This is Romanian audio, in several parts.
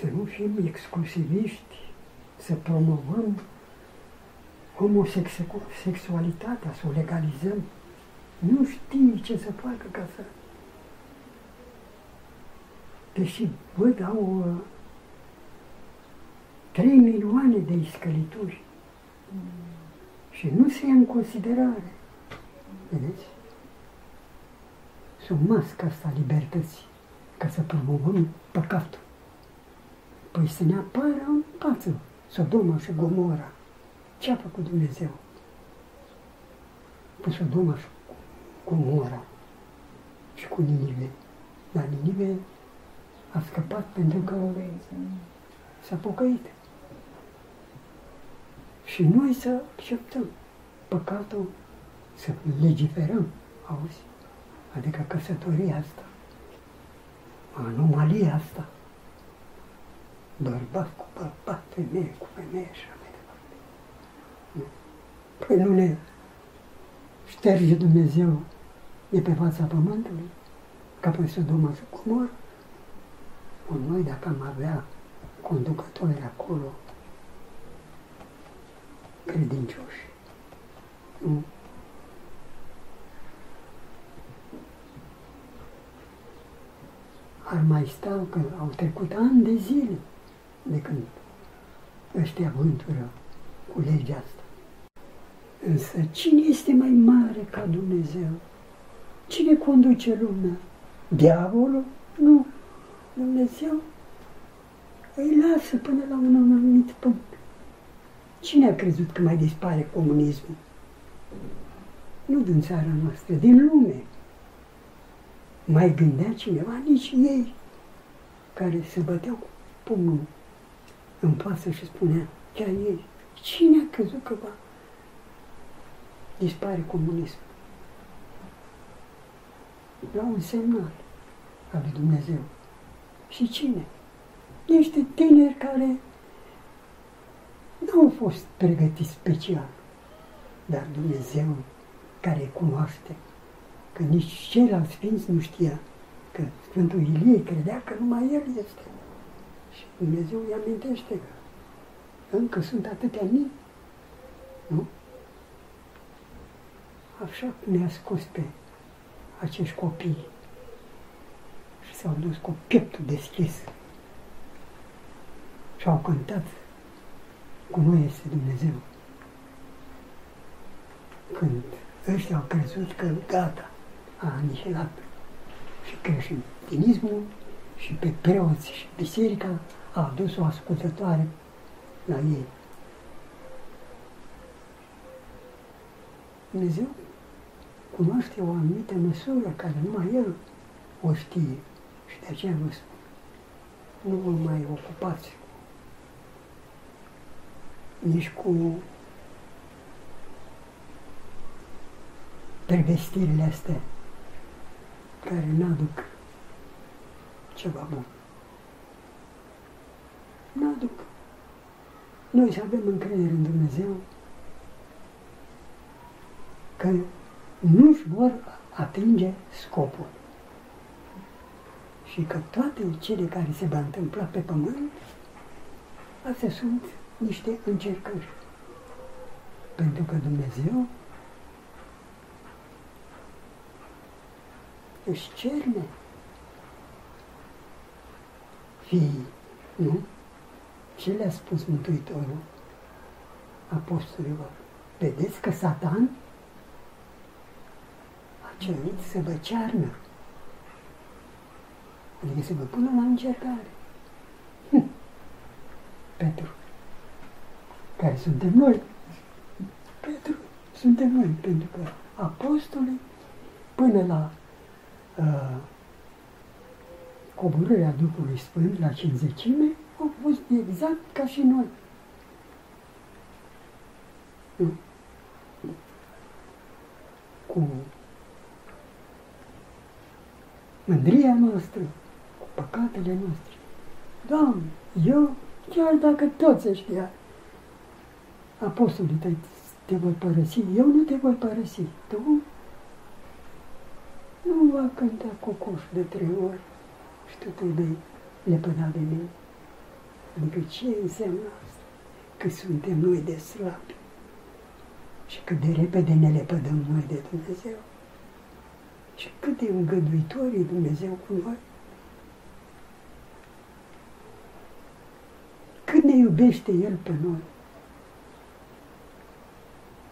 să nu fim exclusiviști, să promovăm homosexualitatea, să o legalizăm. Nu știi ce să facă ca să... Deși văd au uh, 3 milioane de iscălituri mm. și nu se ia în considerare. Vedeți? Sub masca asta libertății, ca să promovăm păcatul. Păi să ne apară în față Sodoma și Gomora. Ce a făcut Dumnezeu? Cu Sodoma și Gomora și cu Ninive. Dar Ninive a scăpat pentru că s-a pocăit. Și noi să acceptăm păcatul, să legiferăm, auzi? Adică căsătoria asta, anomalia asta, bărbat cu bărbat, femeie cu femeie și așa mai departe. Păi nu ne șterge Dumnezeu de pe fața pământului, ca pe Sodoma și Comor. Noi dacă am avea conducători acolo, credincioși, nu? Ar mai sta că au trecut ani de zile de când ăștia vântură cu legea asta. Însă cine este mai mare ca Dumnezeu? Cine conduce lumea? Diavolul? Nu. Dumnezeu îi lasă până la un anumit punct. Cine a crezut că mai dispare comunismul? Nu din țara noastră, din lume. Mai gândea cineva? Nici ei, care se băteau cu pumnul în față și spunea, chiar ei, cine a crezut că va dispare comunismul? La un semnal al lui Dumnezeu. Și cine? Niște tineri care nu au fost pregătiți special, dar Dumnezeu care cunoaște, că nici ceilalți sfinți nu știa, că Sfântul Ilie credea că numai El este. Și Dumnezeu îi amintește că încă sunt atâtea mii, nu? Așa ne-a scos pe acești copii și s-au dus cu pieptul deschis și au cântat cu noi este Dumnezeu. Când ăștia au crezut că gata, a anihilat și creștinismul și pe preoți și biserica a adus o ascultătoare la ei. Dumnezeu cunoaște o anumită măsură care numai El o știe și de aceea vă spun, nu vă mai ocupați nici cu prevestirile astea care n-aduc ceva bun. N-aduc. Noi să avem încredere în Dumnezeu că nu-și vor atinge scopul. Și că toate cele care se va întâmpla pe pământ, astea sunt niște încercări. Pentru că Dumnezeu își cerne fiii, nu? Ce le-a spus Mântuitorul apostolilor? Vedeți că Satan a cerut să vă cearnă. Adică să vă pună la încercare. Hm. Pentru care suntem noi. Pentru, suntem noi, pentru că apostolii, până la uh, coborârea Duhului Sfânt, la cinzecime, au fost exact ca și noi. Cu mândria noastră, cu păcatele noastre. Doamne, eu, chiar dacă toți ăștia apostolii tăi te voi părăsi, eu nu te voi părăsi. Tu nu va cânta cocoș de trei ori și tu te vei lepăda de mine. Adică ce înseamnă asta? Că suntem noi de slabi și cât de repede ne lepădăm noi de Dumnezeu și cât de îngăduitor e Dumnezeu cu noi. Cât ne iubește El pe noi.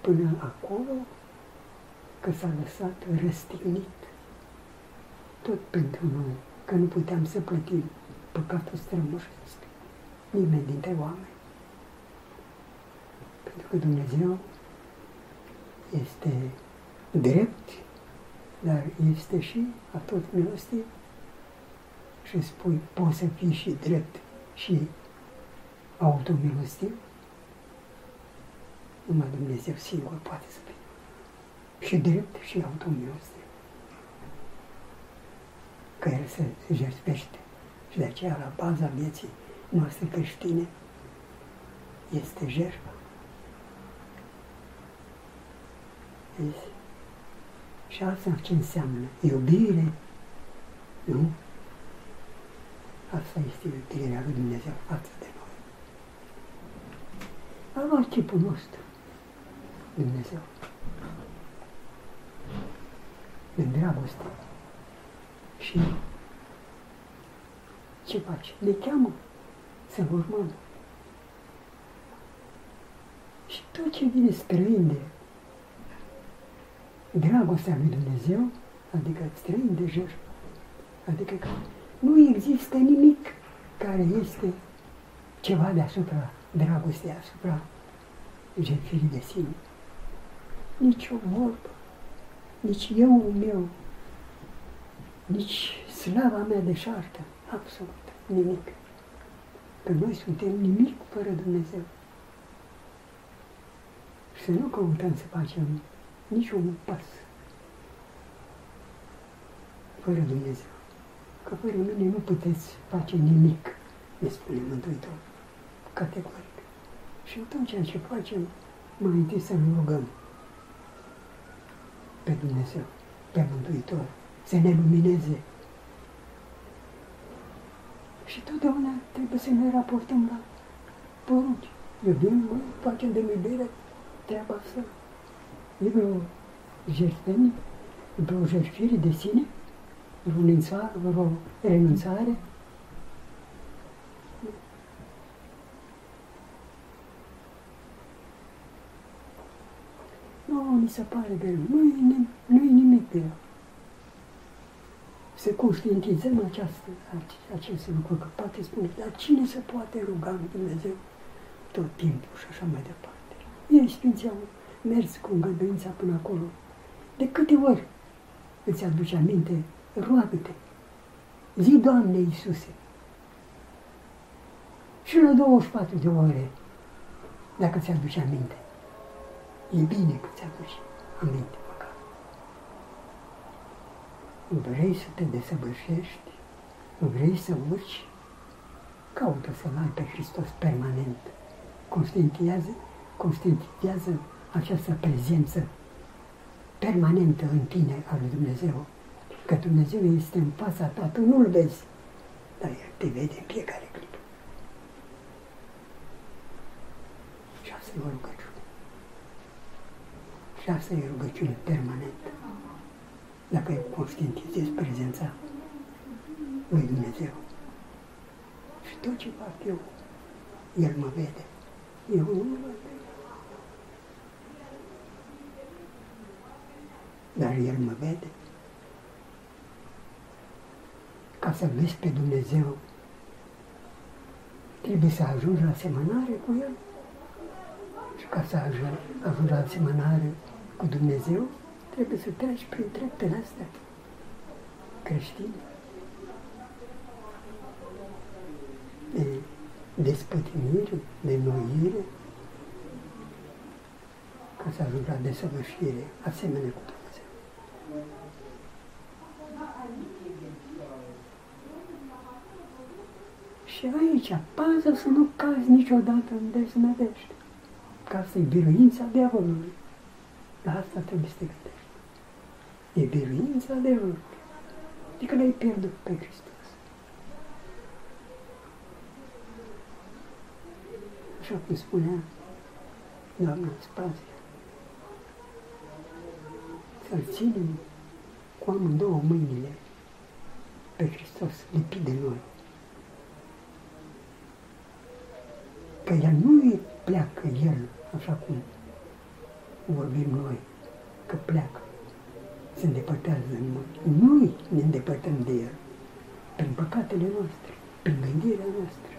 Până acolo că s-a lăsat răstignit tot pentru noi, că nu puteam să plătim păcatul strămoșesc, nimeni dintre oameni. Pentru că Dumnezeu este drept, dar este și atot milostiv. Și spui, poți să fii și drept și automilostiv? Numai Dumnezeu singur poate să fie. Și drept și automilostiv. Că El se jertfește. Și de aceea, la baza vieții noastre creștine, este jertfa. Vezi? Și asta ce înseamnă? Iubire, nu? Asta este iubirea lui Dumnezeu față de noi. A luat chipul nostru, Dumnezeu. În dragoste. Și ce faci? Ne cheamă să-L urmăm. Și tot ce vine străin de dragostea lui Dumnezeu, adică străin de jertfă. Adică că nu există nimic care este ceva deasupra dragostei, asupra jertfirii de sine. Nici o vorbă, nici eu meu, nici slava mea de șartă, absolut nimic. Că noi suntem nimic fără Dumnezeu. Și să nu căutăm să facem niciun pas fără Dumnezeu. Că fără mine nu puteți face nimic, ne spune Mântuitor, categoric. Și atunci ce facem, mai întâi să ne rugăm pe Dumnezeu, pe Mântuitor, să ne lumineze. Și totdeauna trebuie să ne raportăm la porunci. Iubim, facem de iubire treaba asta. E vreo jertfenie, vreo jertfire de sine, renunțare, vreo renunțare. Nu, mi se pare greu. Nu e, nu e nimic greu. Să conștientizăm această, acest lucru, că poate spune, dar cine se poate ruga în Dumnezeu tot timpul și așa mai departe. Ei, Sfinții au mers cu îngăduința până acolo. De câte ori îți aduce aminte, roagă-te. Zi, Doamne Iisuse. Și la 24 de ore, dacă ți-aduce aminte. E bine că ți-aduce aminte măcar. Vrei să te desăvârșești? Vrei să urci? Caută să-L ai pe Hristos permanent. Conștientizează, conștientizează această prezență permanentă în tine a lui Dumnezeu. Că Dumnezeu este în fața ta, tu nu-L vezi, dar El te vede în fiecare clipă. Și asta e o rugăciune. Și asta e rugăciune permanentă. Dacă eu conștientizez prezența lui Dumnezeu. Și tot ce fac eu, El mă vede. Eu nu mă văd. dar El mă vede. Ca să vezi pe Dumnezeu, trebuie să ajungi la asemănare cu El. Și ca să ajungi la asemănare cu Dumnezeu, trebuie să treci prin treptele astea creștine. De despătimire, de noire, ca să ajungi la desăvârșire, asemenea cu Dumnezeu. Și aici, pază să nu cazi niciodată în deznădejde. Ca asta e biruința diavolului. Dar asta trebuie să te gândești. E biruința diavolului. Adică l-ai pierdut pe Hristos. așa cum spunea doamna Spazia, să-L ținem cu amândouă mâinile pe Hristos lipit de noi. Că El nu pleacă El, așa cum vorbim noi, că pleacă, se îndepărtează în noi. Noi ne îndepărtăm de El, prin păcatele noastre, prin gândirea noastră.